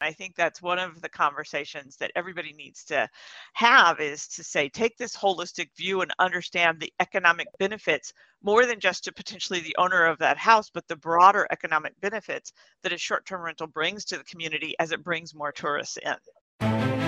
I think that's one of the conversations that everybody needs to have is to say, take this holistic view and understand the economic benefits more than just to potentially the owner of that house, but the broader economic benefits that a short term rental brings to the community as it brings more tourists in.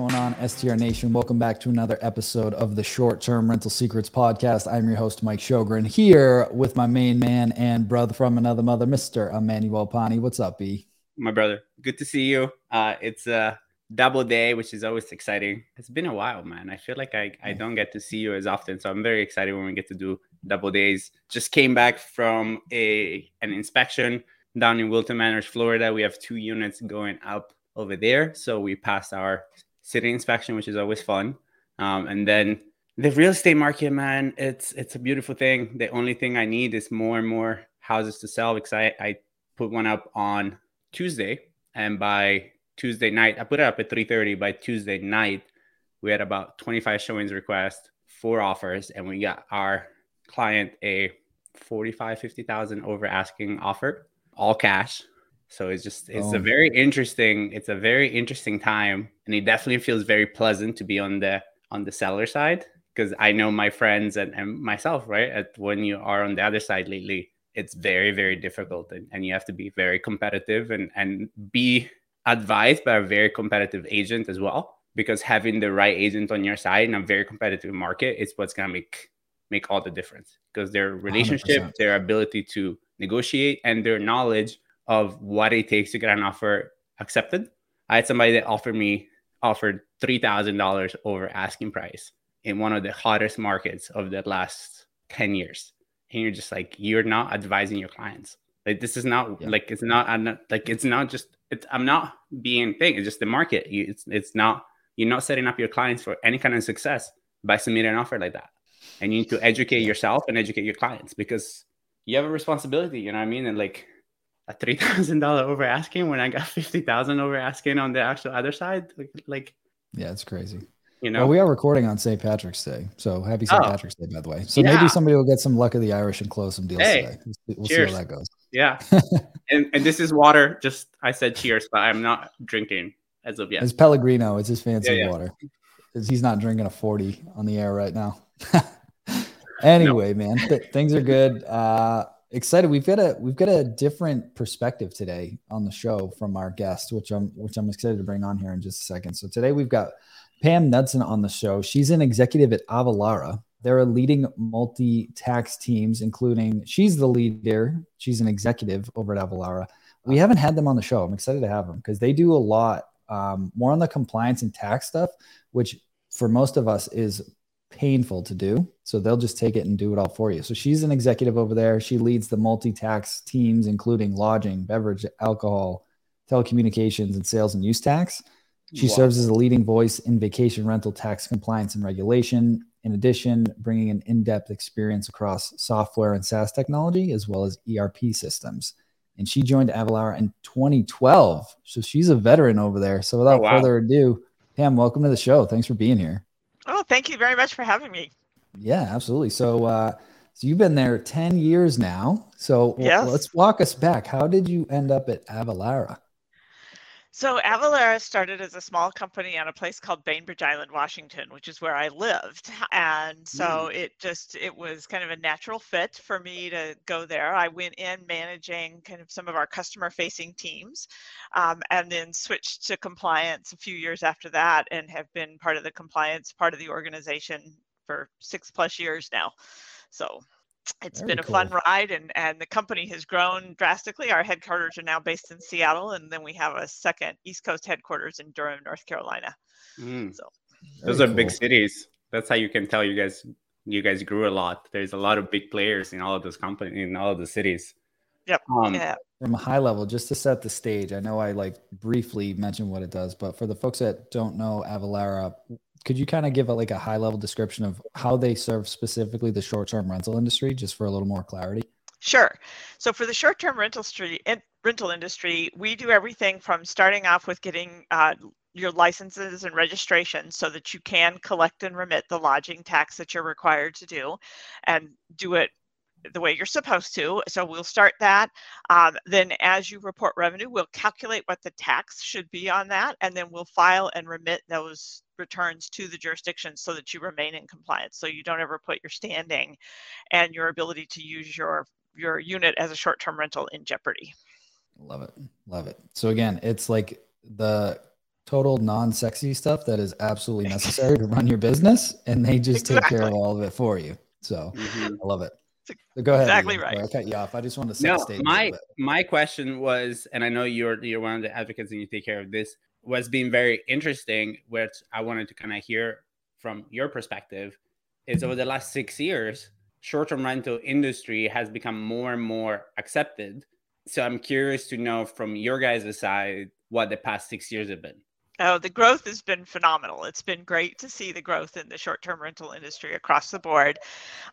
Going on, STR Nation? Welcome back to another episode of the Short Term Rental Secrets Podcast. I'm your host, Mike Sjogren, here with my main man and brother from another mother, Mr. Emmanuel Pani. What's up, B? My brother, good to see you. Uh, it's a double day, which is always exciting. It's been a while, man. I feel like I, I don't get to see you as often, so I'm very excited when we get to do double days. Just came back from a an inspection down in Wilton Manors, Florida. We have two units going up over there, so we passed our city inspection, which is always fun. Um, and then the real estate market, man, it's it's a beautiful thing. The only thing I need is more and more houses to sell because I, I put one up on Tuesday, and by Tuesday night, I put it up at 3:30. By Tuesday night, we had about 25 showings requests, four offers, and we got our client a 45, 50,000 over asking offer, all cash. So it's just it's oh. a very interesting it's a very interesting time and it definitely feels very pleasant to be on the on the seller side because I know my friends and, and myself, right? At when you are on the other side lately, it's very, very difficult and, and you have to be very competitive and, and be advised by a very competitive agent as well. Because having the right agent on your side in a very competitive market is what's gonna make make all the difference. Because their relationship, 100%. their ability to negotiate, and their knowledge of what it takes to get an offer accepted. I had somebody that offered me offered three thousand dollars over asking price in one of the hottest markets of the last ten years, and you're just like you're not advising your clients. Like this is not yeah. like it's not I'm not like it's not just it's, I'm not being thing. It's just the market. It's it's not you're not setting up your clients for any kind of success by submitting an offer like that. And you need to educate yourself and educate your clients because you have a responsibility. You know what I mean? And like a three thousand dollar over asking when I got fifty thousand over asking on the actual other side. Like, yeah, it's crazy. You know, well, we are recording on St. Patrick's Day, so happy St. Oh. Patrick's Day, by the way. So yeah. maybe somebody will get some luck of the Irish and close some deals hey, today. We'll, we'll see how that goes. Yeah, and and this is water. Just I said cheers, but I'm not drinking as of yet. It's Pellegrino. It's his fancy yeah, yeah. water. He's not drinking a forty on the air right now. anyway, no. man, th- things are good. Uh, excited. We've got a we've got a different perspective today on the show from our guest, which I'm which I'm excited to bring on here in just a second. So today we've got Pam Knudsen on the show. She's an executive at Avalara. They're a leading multi-tax teams, including she's the leader. She's an executive over at Avalara. We haven't had them on the show. I'm excited to have them because they do a lot um, more on the compliance and tax stuff, which for most of us is painful to do. So they'll just take it and do it all for you. So she's an executive over there. She leads the multi tax teams, including lodging, beverage, alcohol, telecommunications, and sales and use tax. She wow. serves as a leading voice in vacation rental tax compliance and regulation. In addition, bringing an in depth experience across software and SaaS technology, as well as ERP systems. And she joined Avalara in 2012. So she's a veteran over there. So without oh, wow. further ado, Pam, welcome to the show. Thanks for being here. Thank you very much for having me. Yeah, absolutely. So, uh, so you've been there 10 years now. So yes. let's walk us back. How did you end up at Avalara? So Avalara started as a small company on a place called Bainbridge Island, Washington, which is where I lived. And so mm. it just it was kind of a natural fit for me to go there. I went in managing kind of some of our customer facing teams um, and then switched to compliance a few years after that and have been part of the compliance part of the organization for six plus years now. So it's Very been a cool. fun ride and and the company has grown drastically our headquarters are now based in seattle and then we have a second east coast headquarters in durham north carolina mm. so those are cool. big cities that's how you can tell you guys you guys grew a lot. There's a lot of big players in all of those companies in all of the cities. Yep. Um, yeah. From a high level, just to set the stage, I know I like briefly mentioned what it does, but for the folks that don't know Avalara, could you kind of give a, like a high level description of how they serve specifically the short term rental industry, just for a little more clarity? Sure. So for the short term rental industry, rental industry, we do everything from starting off with getting uh, your licenses and registrations so that you can collect and remit the lodging tax that you're required to do and do it the way you're supposed to. So we'll start that. Um, then as you report revenue, we'll calculate what the tax should be on that, and then we'll file and remit those returns to the jurisdiction so that you remain in compliance. So you don't ever put your standing and your ability to use your your unit as a short-term rental in jeopardy. Love it. Love it. So again, it's like the total non-sexy stuff that is absolutely necessary to run your business and they just exactly. take care of all of it for you. So mm-hmm. I love it. So go ahead. Exactly right. I cut you off. I just want to set no, my my question was, and I know you're you're one of the advocates and you take care of this, was being very interesting, which I wanted to kind of hear from your perspective, is over the last six years, short-term rental industry has become more and more accepted. So I'm curious to know from your guys' side what the past six years have been. Oh, the growth has been phenomenal. It's been great to see the growth in the short term rental industry across the board.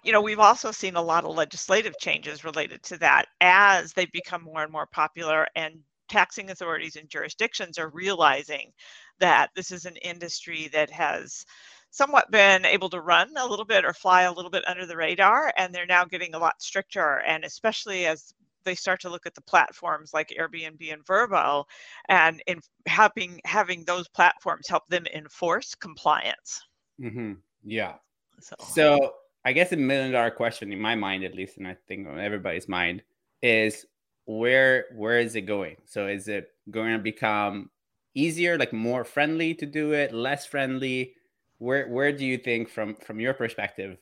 You know, we've also seen a lot of legislative changes related to that as they become more and more popular, and taxing authorities and jurisdictions are realizing that this is an industry that has somewhat been able to run a little bit or fly a little bit under the radar and they're now getting a lot stricter and especially as they start to look at the platforms like Airbnb and Vrbo, and in having having those platforms help them enforce compliance. Mm-hmm. Yeah. So. so I guess a million dollar question in my mind, at least, and I think on everybody's mind, is where where is it going? So is it going to become easier, like more friendly to do it, less friendly? Where where do you think from from your perspective,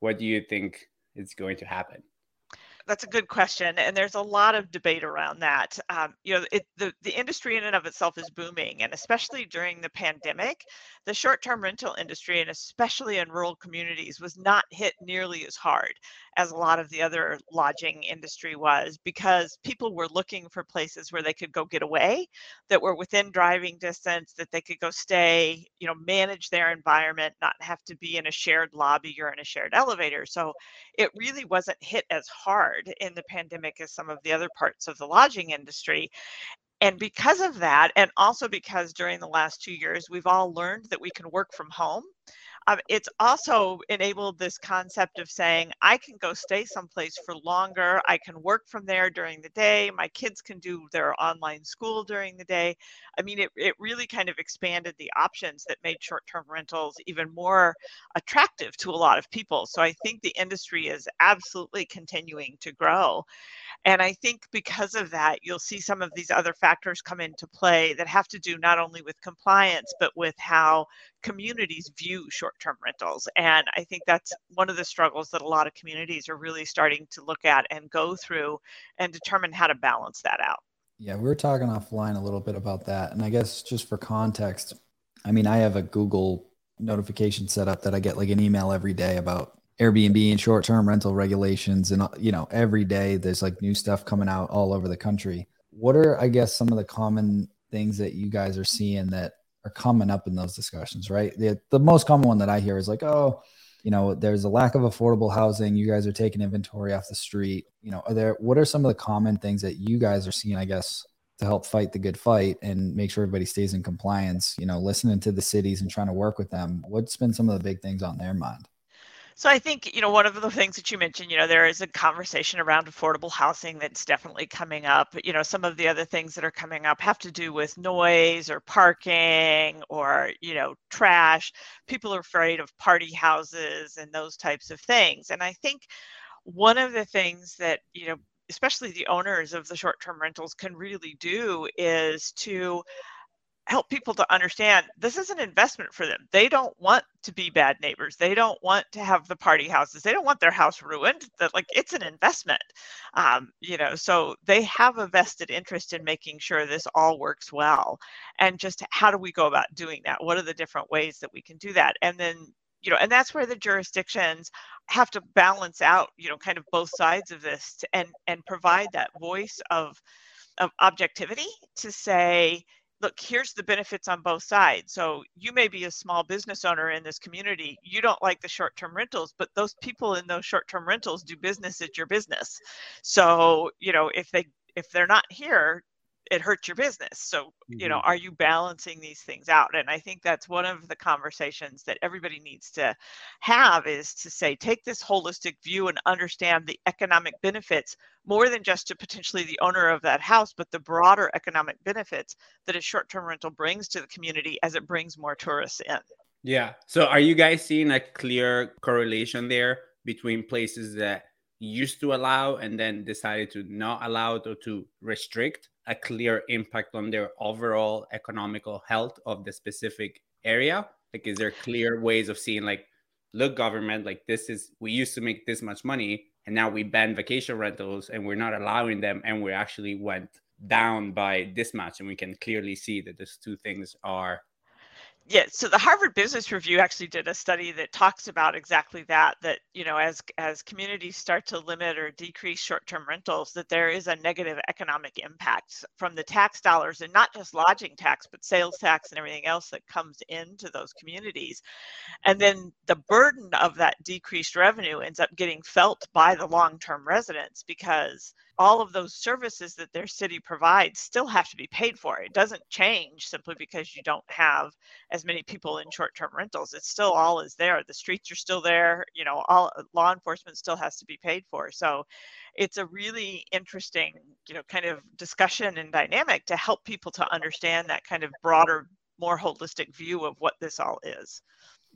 what do you think is going to happen? That's a good question, and there's a lot of debate around that. Um, you know, it, the the industry in and of itself is booming, and especially during the pandemic, the short-term rental industry, and especially in rural communities, was not hit nearly as hard as a lot of the other lodging industry was because people were looking for places where they could go get away, that were within driving distance, that they could go stay, you know, manage their environment, not have to be in a shared lobby or in a shared elevator. So it really wasn't hit as hard hard in the pandemic as some of the other parts of the lodging industry. And because of that, and also because during the last two years, we've all learned that we can work from home um, it's also enabled this concept of saying i can go stay someplace for longer i can work from there during the day my kids can do their online school during the day. I mean it, it really kind of expanded the options that made short-term rentals even more attractive to a lot of people. So i think the industry is absolutely continuing to grow. And I think because of that, you'll see some of these other factors come into play that have to do not only with compliance, but with how communities view short term rentals. And I think that's one of the struggles that a lot of communities are really starting to look at and go through and determine how to balance that out. Yeah, we were talking offline a little bit about that. And I guess just for context, I mean, I have a Google notification set up that I get like an email every day about Airbnb and short-term rental regulations, and uh, you know, every day there's like new stuff coming out all over the country. What are, I guess, some of the common things that you guys are seeing that are coming up in those discussions? Right, the the most common one that I hear is like, oh, you know, there's a lack of affordable housing. You guys are taking inventory off the street. You know, are there? What are some of the common things that you guys are seeing? I guess to help fight the good fight and make sure everybody stays in compliance. You know, listening to the cities and trying to work with them. What's been some of the big things on their mind? So I think, you know, one of the things that you mentioned, you know, there is a conversation around affordable housing that's definitely coming up. You know, some of the other things that are coming up have to do with noise or parking or, you know, trash. People are afraid of party houses and those types of things. And I think one of the things that, you know, especially the owners of the short-term rentals can really do is to help people to understand this is an investment for them. They don't want to be bad neighbors. They don't want to have the party houses. They don't want their house ruined. That like it's an investment, um, you know. So they have a vested interest in making sure this all works well. And just how do we go about doing that? What are the different ways that we can do that? And then you know and that's where the jurisdictions have to balance out you know kind of both sides of this and and provide that voice of of objectivity to say look here's the benefits on both sides. So you may be a small business owner in this community you don't like the short-term rentals but those people in those short-term rentals do business at your business. So you know if they if they're not here it hurts your business so mm-hmm. you know mm-hmm. are you balancing these things out and i think that's one of the conversations that everybody needs to have is to say take this holistic view and understand the economic benefits more than just to potentially the owner of that house but the broader economic benefits that a short-term rental brings to the community as it brings more tourists in yeah so are you guys seeing a clear correlation there between places that used to allow and then decided to not allow it or to restrict a clear impact on their overall economical health of the specific area? Like is there clear ways of seeing like look government like this is we used to make this much money and now we ban vacation rentals and we're not allowing them and we actually went down by this much and we can clearly see that those two things are yeah so the harvard business review actually did a study that talks about exactly that that you know as as communities start to limit or decrease short-term rentals that there is a negative economic impact from the tax dollars and not just lodging tax but sales tax and everything else that comes into those communities. And then the burden of that decreased revenue ends up getting felt by the long-term residents because all of those services that their city provides still have to be paid for. It doesn't change simply because you don't have as many people in short-term rentals. It's still all is there. The streets are still there. You know, all uh, law enforcement still has to be paid for. So it's a really interesting, you know, kind of discussion and dynamic to help people to understand that kind of broader, more holistic view of what this all is.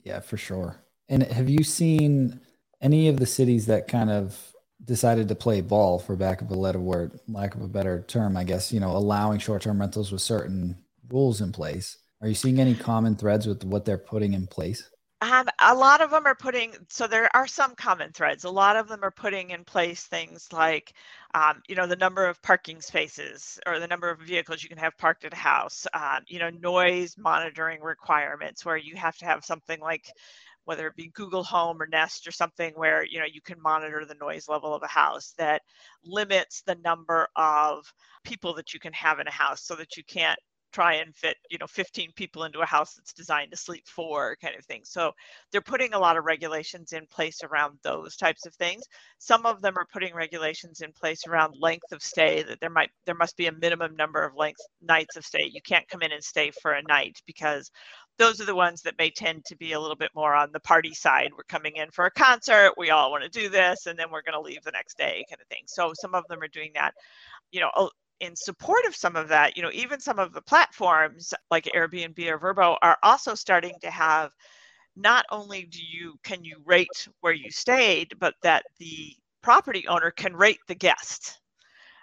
Yeah, for sure. And have you seen any of the cities that kind of decided to play ball for lack of a better word, lack of a better term, I guess, you know, allowing short-term rentals with certain rules in place. Are you seeing any common threads with what they're putting in place? Um, a lot of them are putting, so there are some common threads. A lot of them are putting in place things like, um, you know, the number of parking spaces or the number of vehicles you can have parked at a house, um, you know, noise monitoring requirements where you have to have something like whether it be Google Home or Nest or something where you know you can monitor the noise level of a house that limits the number of people that you can have in a house so that you can't try and fit you know 15 people into a house that's designed to sleep four kind of thing. So they're putting a lot of regulations in place around those types of things. Some of them are putting regulations in place around length of stay that there might there must be a minimum number of lengths nights of stay. You can't come in and stay for a night because those are the ones that may tend to be a little bit more on the party side. We're coming in for a concert, we all want to do this, and then we're going to leave the next day, kind of thing. So some of them are doing that. You know, oh, in support of some of that, you know, even some of the platforms like Airbnb or Vrbo are also starting to have not only do you can you rate where you stayed, but that the property owner can rate the guest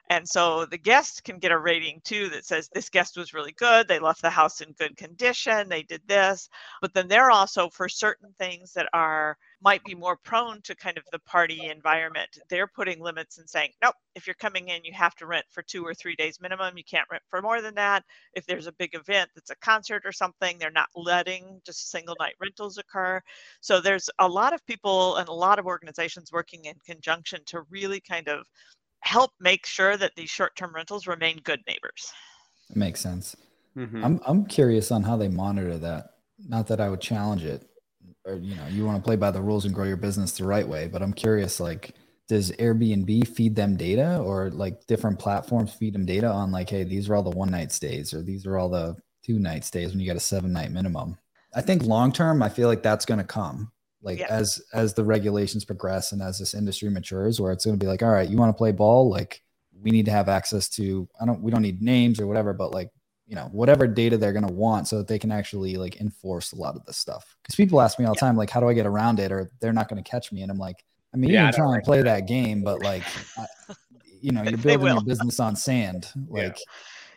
and so the guest can get a rating too that says this guest was really good. They left the house in good condition. They did this. But then they're also for certain things that are might be more prone to kind of the party environment. They're putting limits and saying, nope, if you're coming in, you have to rent for two or three days minimum. You can't rent for more than that. If there's a big event that's a concert or something, they're not letting just single night rentals occur. So there's a lot of people and a lot of organizations working in conjunction to really kind of help make sure that these short-term rentals remain good neighbors. It makes sense. Mm-hmm. I'm I'm curious on how they monitor that. Not that I would challenge it, or you know, you want to play by the rules and grow your business the right way. But I'm curious, like, does Airbnb feed them data, or like different platforms feed them data on like, hey, these are all the one night stays, or these are all the two night stays when you got a seven night minimum. I think long term, I feel like that's going to come like as as the regulations progress and as this industry matures where it's going to be like all right you want to play ball? Like we need to have access to i don't we don't need names or whatever but like you know whatever data they're going to want so that they can actually like enforce a lot of this stuff. Because people ask me all the time like how do i get around it? or they're not going to catch me. And i'm like i mean yeah, you can try and play that game but like I, you know you're building your business on sand. Like yeah.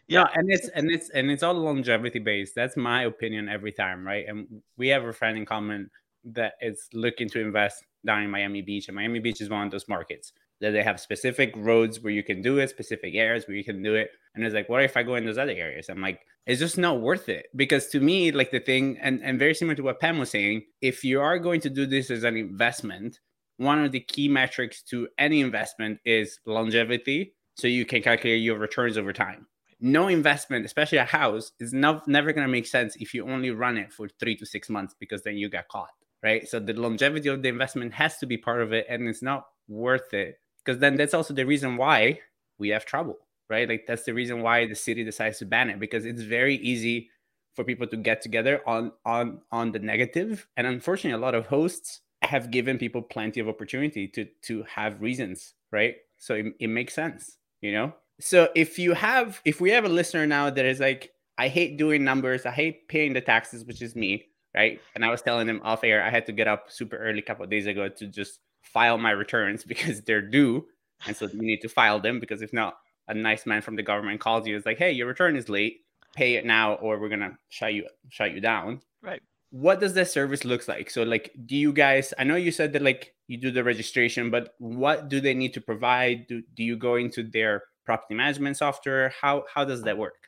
Yeah, and it's and it's and it's all longevity based. That's my opinion every time, right? And we have a friend in common that is looking to invest down in Miami Beach, and Miami Beach is one of those markets. that they have specific roads where you can do it, specific areas where you can do it. And it's like, what if I go in those other areas? I'm like, it's just not worth it. Because to me, like the thing, and, and very similar to what Pam was saying, if you are going to do this as an investment, one of the key metrics to any investment is longevity. So you can calculate your returns over time. No investment, especially a house, is not, never going to make sense if you only run it for three to six months because then you get caught, right? So the longevity of the investment has to be part of it, and it's not worth it. Because then that's also the reason why we have trouble right? Like that's the reason why the city decides to ban it because it's very easy for people to get together on on on the negative. And unfortunately a lot of hosts have given people plenty of opportunity to to have reasons right? So it, it makes sense you know? So if you have if we have a listener now that is like i hate doing numbers. I hate paying the taxes which is me right and i was telling them off air i had to get up super early a couple days ago to just file my returns because they're due. And so you need to file them because if not, a nice man from the government calls you, is like, hey, your return is late. Pay it now, or we're gonna shut you shut you down. Right. What does that service looks like? So, like, do you guys? I know you said that like you do the registration, but what do they need to provide? Do do you go into their property management software? How how does that work?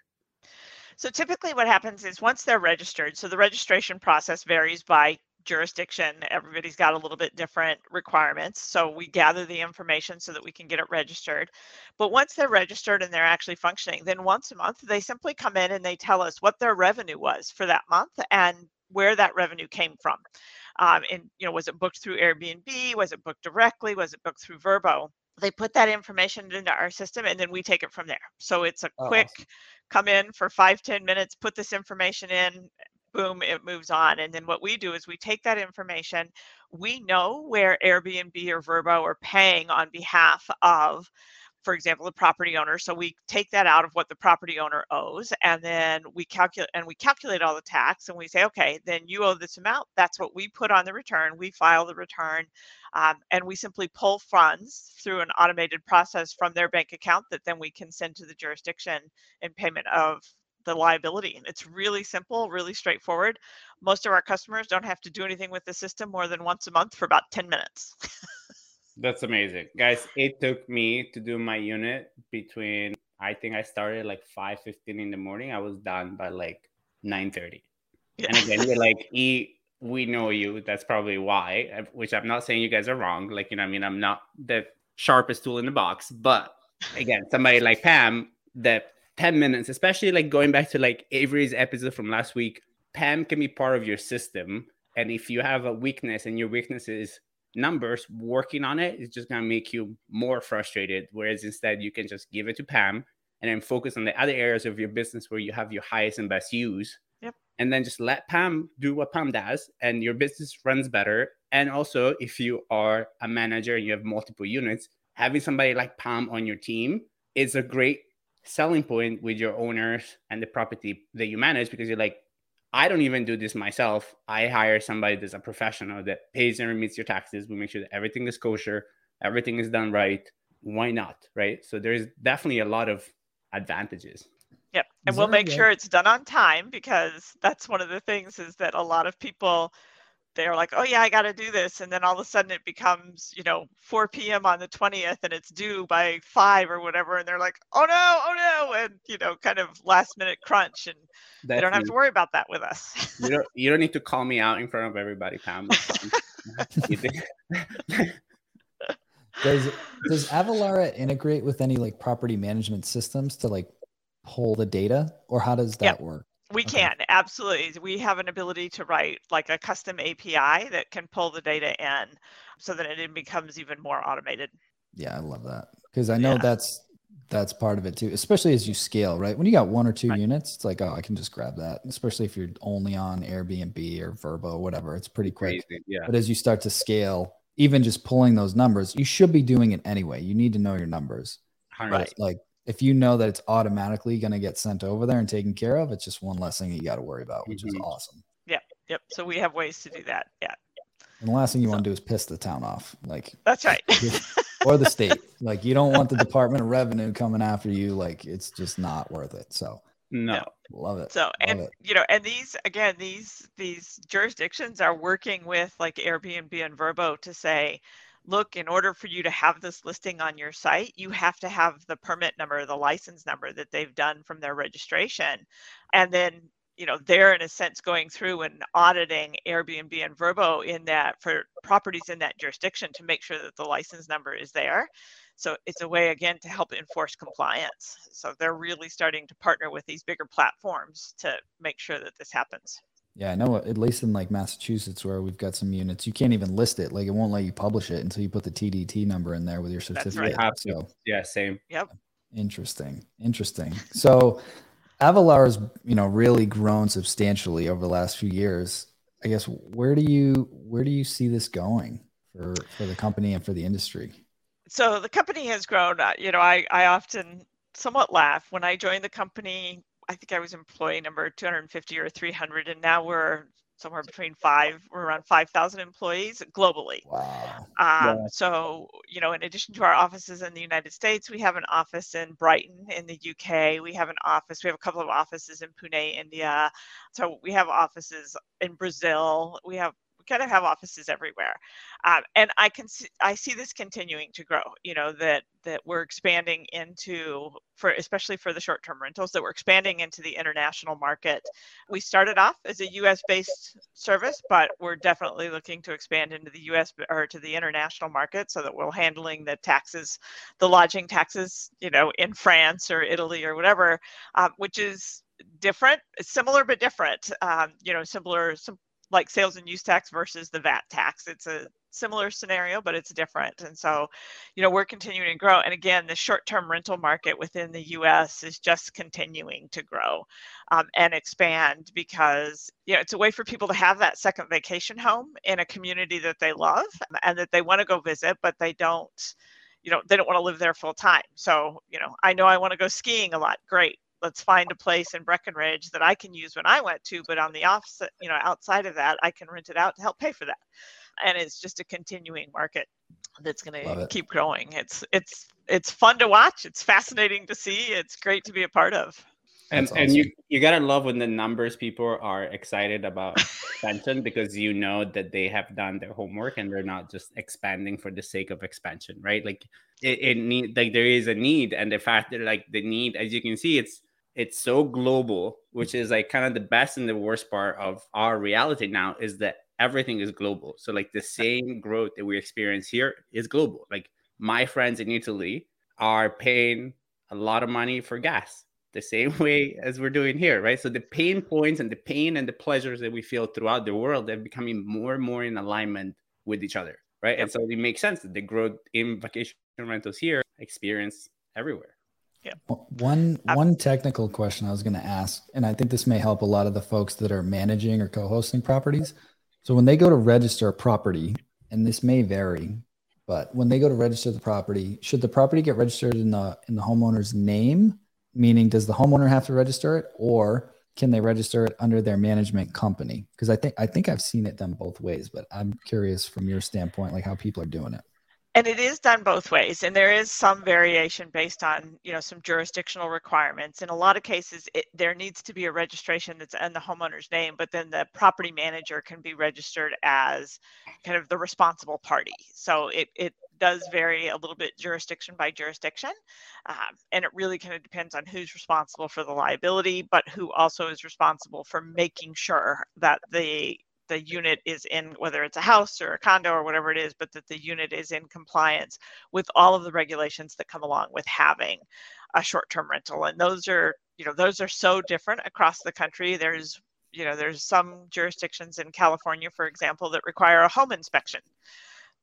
So typically what happens is once they're registered, so the registration process varies by jurisdiction, everybody's got a little bit different requirements. So we gather the information so that we can get it registered. But once they're registered and they're actually functioning, then once a month, they simply come in and they tell us what their revenue was for that month and where that revenue came from. Um, and, you know, was it booked through Airbnb? Was it booked directly? Was it booked through Vrbo? They put that information into our system and then we take it from there. So it's a oh, quick awesome. Come in for five ten minutes, put this information in, boom, it moves on. And then what we do is we take that information. We know where Airbnb or Vrbo are paying on behalf of, for example, the property owner. So we take that out of what the property owner owes, and then we calculate and we calculate all the tax, and we say, okay, then you owe this amount. That's what we put on the return. We file the return, um, and we simply pull funds through an automated process from their bank account that then we can send to the jurisdiction in payment of the liability. And it's really simple, really straightforward. Most of our customers don't have to do anything with the system more than once a month for about 10 minutes. That's amazing. Guys, it took me to do my unit between I think I started like 5:15 in the morning. I was done by like 9:30. Yeah. And again, you're like, E, we know you. That's probably why, which I'm not saying you guys are wrong. Like, you know, I mean, I'm not the sharpest tool in the box, but again, somebody like Pam that 10 minutes, especially like going back to like Avery's episode from last week, Pam can be part of your system. And if you have a weakness and your weakness is numbers, working on it is just going to make you more frustrated. Whereas instead, you can just give it to Pam and then focus on the other areas of your business where you have your highest and best use. Yep. And then just let Pam do what Pam does, and your business runs better. And also, if you are a manager and you have multiple units, having somebody like Pam on your team is a great selling point with your owners and the property that you manage because you're like, I don't even do this myself. I hire somebody that's a professional that pays and remits your taxes. We make sure that everything is kosher, everything is done right. Why not? Right. So there's definitely a lot of advantages. Yep. And we'll make sure it's done on time because that's one of the things is that a lot of people they're like, oh yeah, I got to do this, and then all of a sudden it becomes, you know, 4 p.m. on the 20th, and it's due by five or whatever, and they're like, oh no, oh no, and you know, kind of last minute crunch, and That's they don't have to worry about that with us. you don't, you don't need to call me out in front of everybody, Pam. does does Avalara integrate with any like property management systems to like pull the data, or how does that yep. work? We okay. can absolutely. We have an ability to write like a custom API that can pull the data in so that it becomes even more automated. Yeah, I love that because I know yeah. that's that's part of it too, especially as you scale, right? When you got one or two right. units, it's like, oh, I can just grab that. Especially if you're only on Airbnb or Vrbo, or whatever, it's pretty quick. Crazy. Yeah. But as you start to scale, even just pulling those numbers, you should be doing it anyway. You need to know your numbers. Right. Like if you know that it's automatically going to get sent over there and taken care of, it's just one less thing you got to worry about, which mm-hmm. is awesome. Yeah. Yep. So we have ways to do that. Yeah. And the last thing you so, want to do is piss the town off. Like that's right. or the state. Like you don't want the Department of Revenue coming after you. Like it's just not worth it. So no. Love it. So Love and it. you know, and these again, these these jurisdictions are working with like Airbnb and Vrbo to say, look, in order for you to have this listing on your site, you have to have the permit number, the license number that they've done from their registration. And then, you know, they're in a sense going through and auditing Airbnb and Vrbo in that for properties in that jurisdiction to make sure that the license number is there. So it's a way again to help enforce compliance. So they're really starting to partner with these bigger platforms to make sure that this happens. Yeah, I know. At least in like Massachusetts, where we've got some units, you can't even list it. Like it won't let you publish it until you put the TDT number in there with your certificate. That's right. So, yeah, same. Yep. Interesting. Interesting. So Avalara has, you know, really grown substantially over the last few years. I guess where do you where do you see this going for for the company and for the industry? So the company has grown. Uh, you know, I I often somewhat laugh when I joined the company I think I was employee number 250 or 300, and now we're somewhere between five, we're around 5,000 employees globally. Wow. Um, yeah. So, you know, in addition to our offices in the United States, we have an office in Brighton in the UK. We have an office, we have a couple of offices in Pune, India. So we have offices in Brazil. We have kind of have offices everywhere, um, and I can see I see this continuing to grow. You know that that we're expanding into for especially for the short-term rentals that we're expanding into the international market. We started off as a U.S. based service, but we're definitely looking to expand into the U.S. or to the international market so that we're handling the taxes, the lodging taxes, you know, in France or Italy or whatever, um, which is different, similar but different. Um, you know, similar, like sales and use tax versus the VAT tax. It's a similar scenario, but it's different. And so, you know, we're continuing to grow. And again, the short term rental market within the US is just continuing to grow um, and expand because, you know, it's a way for people to have that second vacation home in a community that they love and that they want to go visit, but they don't you know they don't want to live there full time so you know i know i want to go skiing a lot great let's find a place in Breckenridge that I can use when I went to, but on the opposite, you know, outside of that, I can rent it out to help pay for that. And it's just a continuing market that's going to keep growing. It's it's it's fun to watch. It's fascinating to see. It's great to be a part of. And awesome. and you you gotta love when the numbers people are excited about expansion because you know that they have done their homework and they're not just expanding for the sake of expansion, right? Like it, it need like there is a need, and the fact that like the need, as you can see, it's it's so global, which is like kind of the best and the worst part of our reality now is that everything is global. So like the same growth that we experience here is global. Like my friends in Italy are paying a lot of money for gas the same way as we're doing here, right? So the pain points and the pain and the pleasures that we feel throughout the world are becoming more and more in alignment with each other, right? And so it makes sense that the growth in vacation rentals here experience everywhere. Yeah. One uh, one technical question I was going to ask, and I think this may help a lot of the folks that are managing or co-hosting properties. So when they go to register a property, and this may vary, but when they go to register the property, should the property get registered in the in the homeowner's name? Meaning, does the homeowner have to register it, or can they register it under their management company? Because I think I think I've seen it done both ways, but I'm curious from your standpoint, like how people are doing it and it is done both ways and there is some variation based on you know some jurisdictional requirements. In a lot of cases it, there needs to be a registration that's in the homeowner's name but then the property manager can be registered as kind of the responsible party. So it, it does vary a little bit jurisdiction by jurisdiction um, and it really kind of depends on who's responsible for the liability but who also is responsible for making sure that the the unit is in whether it's a house or a condo or whatever it is but that the unit is in compliance with all of the regulations that come along with having a short-term rental and those are you know those are so different across the country there's you know there's some jurisdictions in california for example that require a home inspection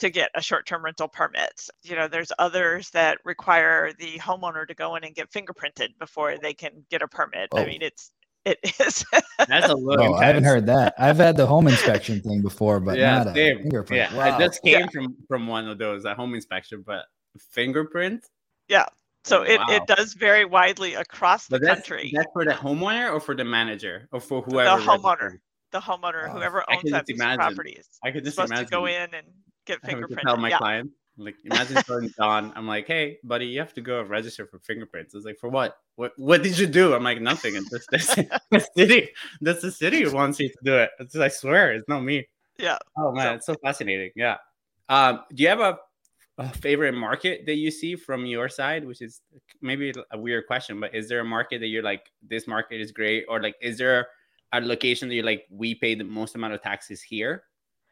to get a short-term rental permit. You know, there's others that require the homeowner to go in and get fingerprinted before they can get a permit. Oh. I mean, it's it is. That's a little. Oh, I haven't heard that. I've had the home inspection thing before, but yeah, not same. Yeah, wow. I just came yeah. from from one of those a home inspection, but fingerprint. Yeah. So it, wow. it does vary widely across the that's, country. That's for the homeowner or for the manager or for whoever. The homeowner. The homeowner, wow. whoever owns that piece of property is I could just supposed imagine. to go in and get fingerprinted. Tell my yeah. client, like imagine going Don. I'm like, hey, buddy, you have to go register for fingerprints. It's like, for what? What what did you do? I'm like, nothing. It's just this, the city. That's the city who wants you to do it. It's, I swear, it's not me. Yeah. Oh man, so, it's so fascinating. Yeah. Um, do you have a a favorite market that you see from your side which is maybe a weird question but is there a market that you're like this market is great or like is there a location that you're like we pay the most amount of taxes here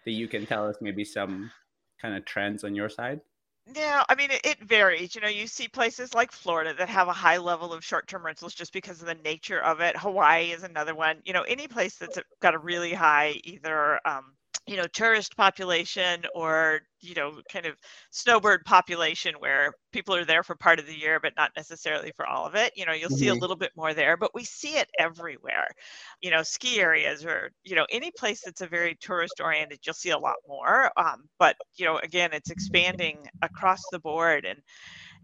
that you can tell us maybe some kind of trends on your side yeah, I mean, it, it, varies. You know, you see places like Florida that have a high level of short term rentals just because of the nature of it. Hawaii is another one. You know, any place that's got a really high either um, you know tourist population or you know kind of snowbird population where people are there for part of the year but not necessarily for all of it you know you'll mm-hmm. see a mm-hmm. little bit more there but we see it everywhere you know ski areas or you know any place that's a very tourist oriented you'll see a lot more um, but you know again it's expanding across the board and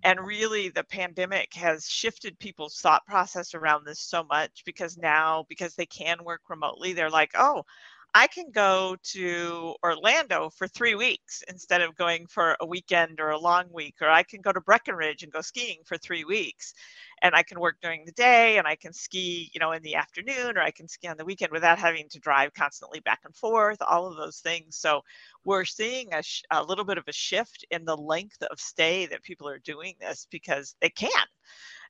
and really the pandemic has shifted people's thought process around this so much because now because they can work remotely they're like oh I can go to Orlando for three weeks instead of going for a weekend or a long week, or I can go to Breckenridge and go skiing for three weeks. And I can work during the day and I can ski, you know, in the afternoon, or I can ski on the weekend without having to drive constantly back and forth, all of those things. So we're seeing a, sh- a little bit of a shift in the length of stay that people are doing this because they can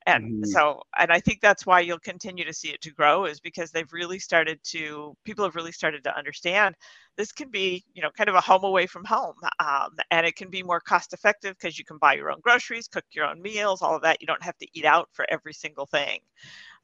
and mm-hmm. so and i think that's why you'll continue to see it to grow is because they've really started to people have really started to understand this can be you know kind of a home away from home um, and it can be more cost effective because you can buy your own groceries cook your own meals all of that. You don't have to eat out for every single thing.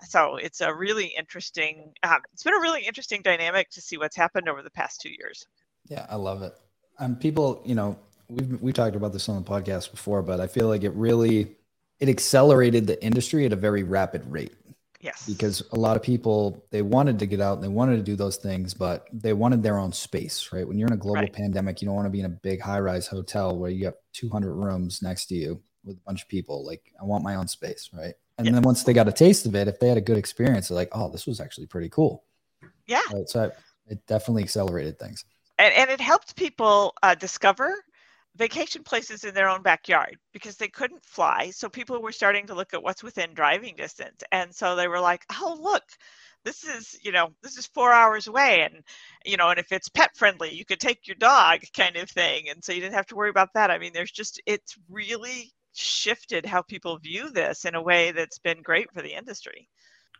So it's a really interesting um, it's been a really interesting dynamic to see what's happened over the past two years. Yeah i love it. Um, people you know we've we talked about this on the podcast before but i feel like it really it accelerated the industry at a very rapid rate. Yes. Because a lot of people they wanted to get out and they wanted to do those things, but they wanted their own space, right? When you're in a global right. pandemic, you don't want to be in a big high-rise hotel where you have 200 rooms next to you with a bunch of people. Like, I want my own space, right? And then once they got a taste of it, if they had a good experience, they're like, "Oh, this was actually pretty cool." Yeah. Right? So it definitely accelerated things. And, and it helped people uh, discover vacation places in their own backyard because they couldn't fly. So people were starting to look at what's within driving distance. And so they were like, oh, look, this is, you know, this is four hours away. And, you know, and if it's pet friendly, you could take your dog kind of thing. And so you didn't have to worry about that. I mean, there's just, it's really shifted how people view this in a way that's been great for the industry.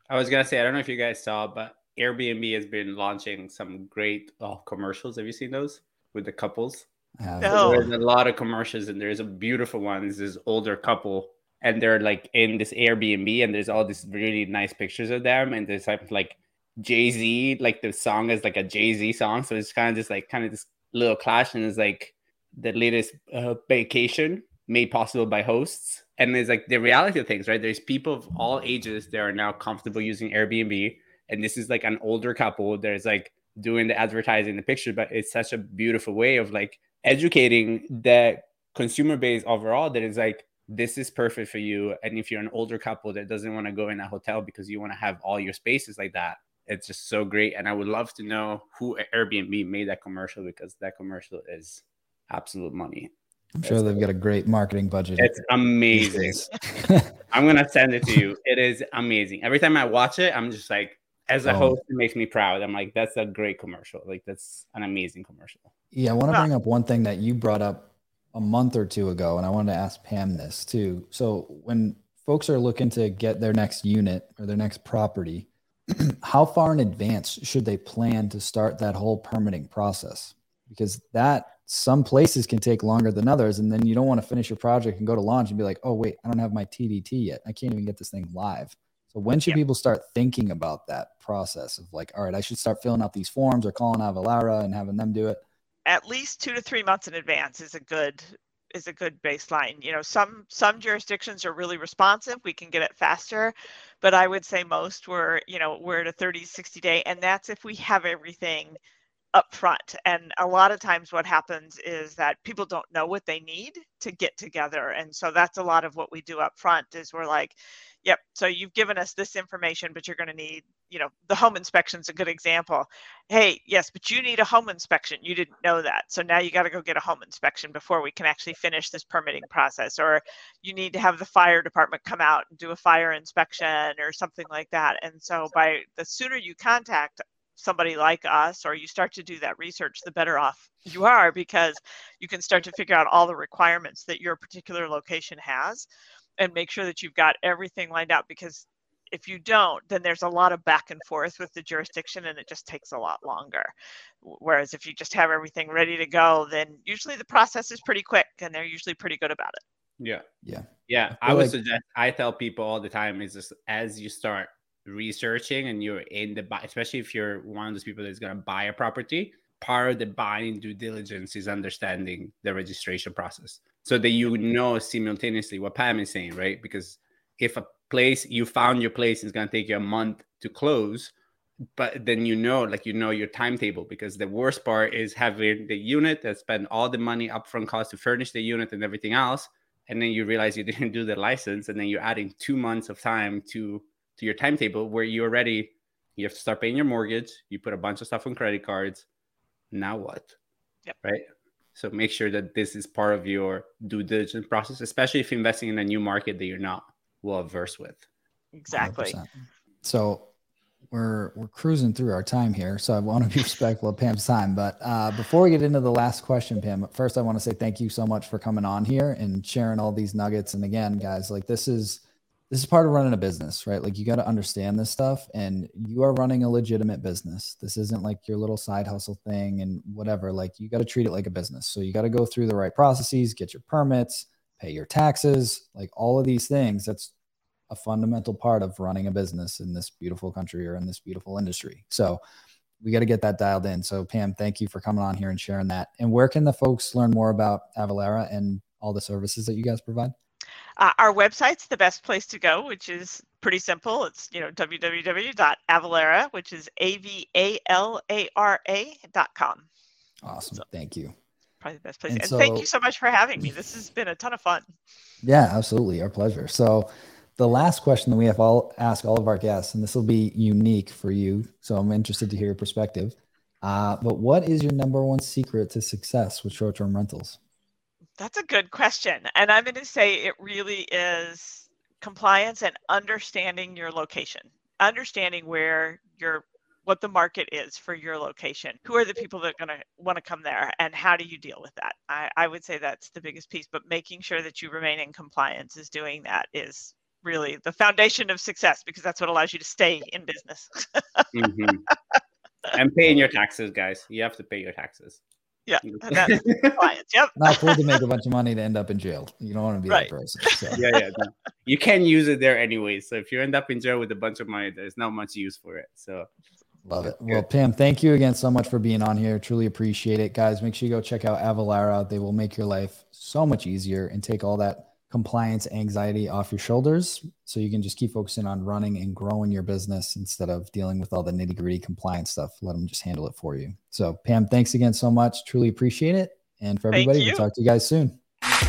I was going to say, I don't know if you guys saw, but Airbnb has been launching some great uh, commercials. Have you seen those with the couples? No. There's a lot of commercials, and there's a beautiful one. It's this older couple, and they're like in this Airbnb, and there's all these really nice pictures of them, and there's like, like Jay Z, like the song is like a Jay Z song, so it's kind of just like kind of this little clash, and it's like the latest uh, vacation made possible by hosts, and there's like the reality of things, right? There's people of all ages that are now comfortable using Airbnb, and this is like an older couple. There's like doing the advertising, the picture, but it's such a beautiful way of like educating the consumer base overall that is like this is perfect for you. And if you're an older couple that doesn't want to go in a hotel because you want to have all your spaces like that it's just so great. And i would love to know who airbnb made that commercial because that commercial is absolute money. I'm sure they've got a great marketing budget. It's amazing. I'm gonna send it to you. It is amazing. Every time i watch it i'm just like as a oh. host it makes me proud i'm like that's a great commercial like that's an amazing commercial yeah, I want to bring up one thing that you brought up a month or two ago, and I wanted to ask Pam this too. So when folks are looking to get their next unit or their next property, how far in advance should they plan to start that whole permitting process? Because that some places can take longer than others, and then you don't want to finish your project and go to launch and be like, "Oh wait, I don't have my TDT yet. I can't even get this thing live." So when should people start thinking about that process of like, all right, I should start filling out these forms or calling Avalara and having them do it? at least two to three months in advance is a good is a good baseline. You know, some some jurisdictions are really responsive. We can get it faster, but I would say most were, you know, we're at a 30, 60 day, and that's if we have everything up front. And a lot of times what happens is that people don't know what they need to get together. And so that's a lot of what we do up front is we're like, yep, so you've given us this information, but you're going to need, you know, the home inspection is a good example. Hey, yes, but you need a home inspection. You didn't know that. So now you got to go get a home inspection before we can actually finish this permitting process. Or you need to have the fire department come out and do a fire inspection or something like that. And so by the sooner you contact somebody like us or you start to do that research, the better off you are because you can start to figure out all the requirements that your particular location has and make sure that you've got everything lined out because if you don't then there's a lot of back and forth with the jurisdiction and it just takes a lot longer. Whereas if you just have everything ready to go then usually the process is pretty quick and they're usually pretty good about it. Yeah. Yeah. Yeah. I, I would like- suggest i tell people all the time is just as you start researching and you're in the buy especially if you're one of those people that's going to buy a property part of the buying due diligence is understanding the registration process so that you know simultaneously what pam is saying right? Because if a place you found your place is going to take you a month to close but then you know like you know your timetable because the worst part is having the unit that spend all the money upfront cost to furnish the unit and everything else and then you realize you didn't do the license and then you're adding two months of time to to your timetable where you already you have to start paying your mortgage you put a bunch of stuff on credit cards now what yep. right so make sure that this is part of your due diligence process especially if investing in a new market that you're not well versed with. Exactly. 100%. So we're we're cruising through our time here, so I want to be respectful of Pam's time. But uh, before we get into the last question, Pam, first I want to say thank you so much for coming on here and sharing all these nuggets. And again, guys, like this is this is part of running a business, right? Like you got to understand this stuff, and you are running a legitimate business. This isn't like your little side hustle thing and whatever. Like you got to treat it like a business. So you got to go through the right processes, get your permits, pay your taxes, like all of these things. That's a fundamental part of running a business in this beautiful country or in this beautiful industry. So we got to get that dialed in. So Pam, thank you for coming on here and sharing that. And where can the folks learn more about Avalara and all the services that you guys provide? Uh, our website's the best place to go, which is pretty simple. It's you know www.avalara, which is a v a l a r a dot com. Awesome, so, thank you probably the best place. And, and so, thank you so much for having me. This has been a ton of fun. Yeah, absolutely. Our pleasure. So the last question that we have all ask all of our guests, and this will be unique for you. So I'm interested to hear your perspective. Uh, but what is your number one secret to success with short-term rentals? That's a good question. And I'm going to say it really is compliance and understanding your location, understanding where your what the market is for your location. Who are the people that are going to want to come there and how do you deal with that? I, I would say that's the biggest piece, but making sure that you remain in compliance is doing that is really the foundation of success because that's what allows you to stay in business. mm-hmm. And paying your taxes, guys. You have to pay your taxes. Yeah, that's compliance. Yep. Not cool to make a bunch of money to end up in jail. You don't want to be right. that person. So. Yeah, yeah. No. You can use it there anyway. So if you end up in jail with a bunch of money, there's not much use for it. So Love it. Well, Pam, thank you again so much for being on here. Truly appreciate it. Guys, make sure you go check out Avalara. They will make your life so much easier and take all that compliance anxiety off your shoulders so you can just keep focusing on running and growing your business instead of dealing with all the nitty gritty compliance stuff. Let them just handle it for you. So, Pam, thanks again so much. Truly appreciate it. And for everybody, we'll talk to you guys soon.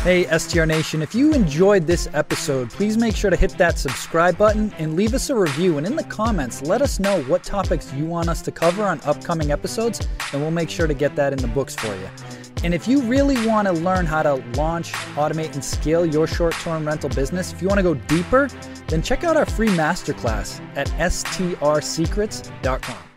Hey, STR Nation, if you enjoyed this episode, please make sure to hit that subscribe button and leave us a review. And in the comments, let us know what topics you want us to cover on upcoming episodes, and we'll make sure to get that in the books for you. And if you really want to learn how to launch, automate, and scale your short term rental business, if you want to go deeper, then check out our free masterclass at strsecrets.com.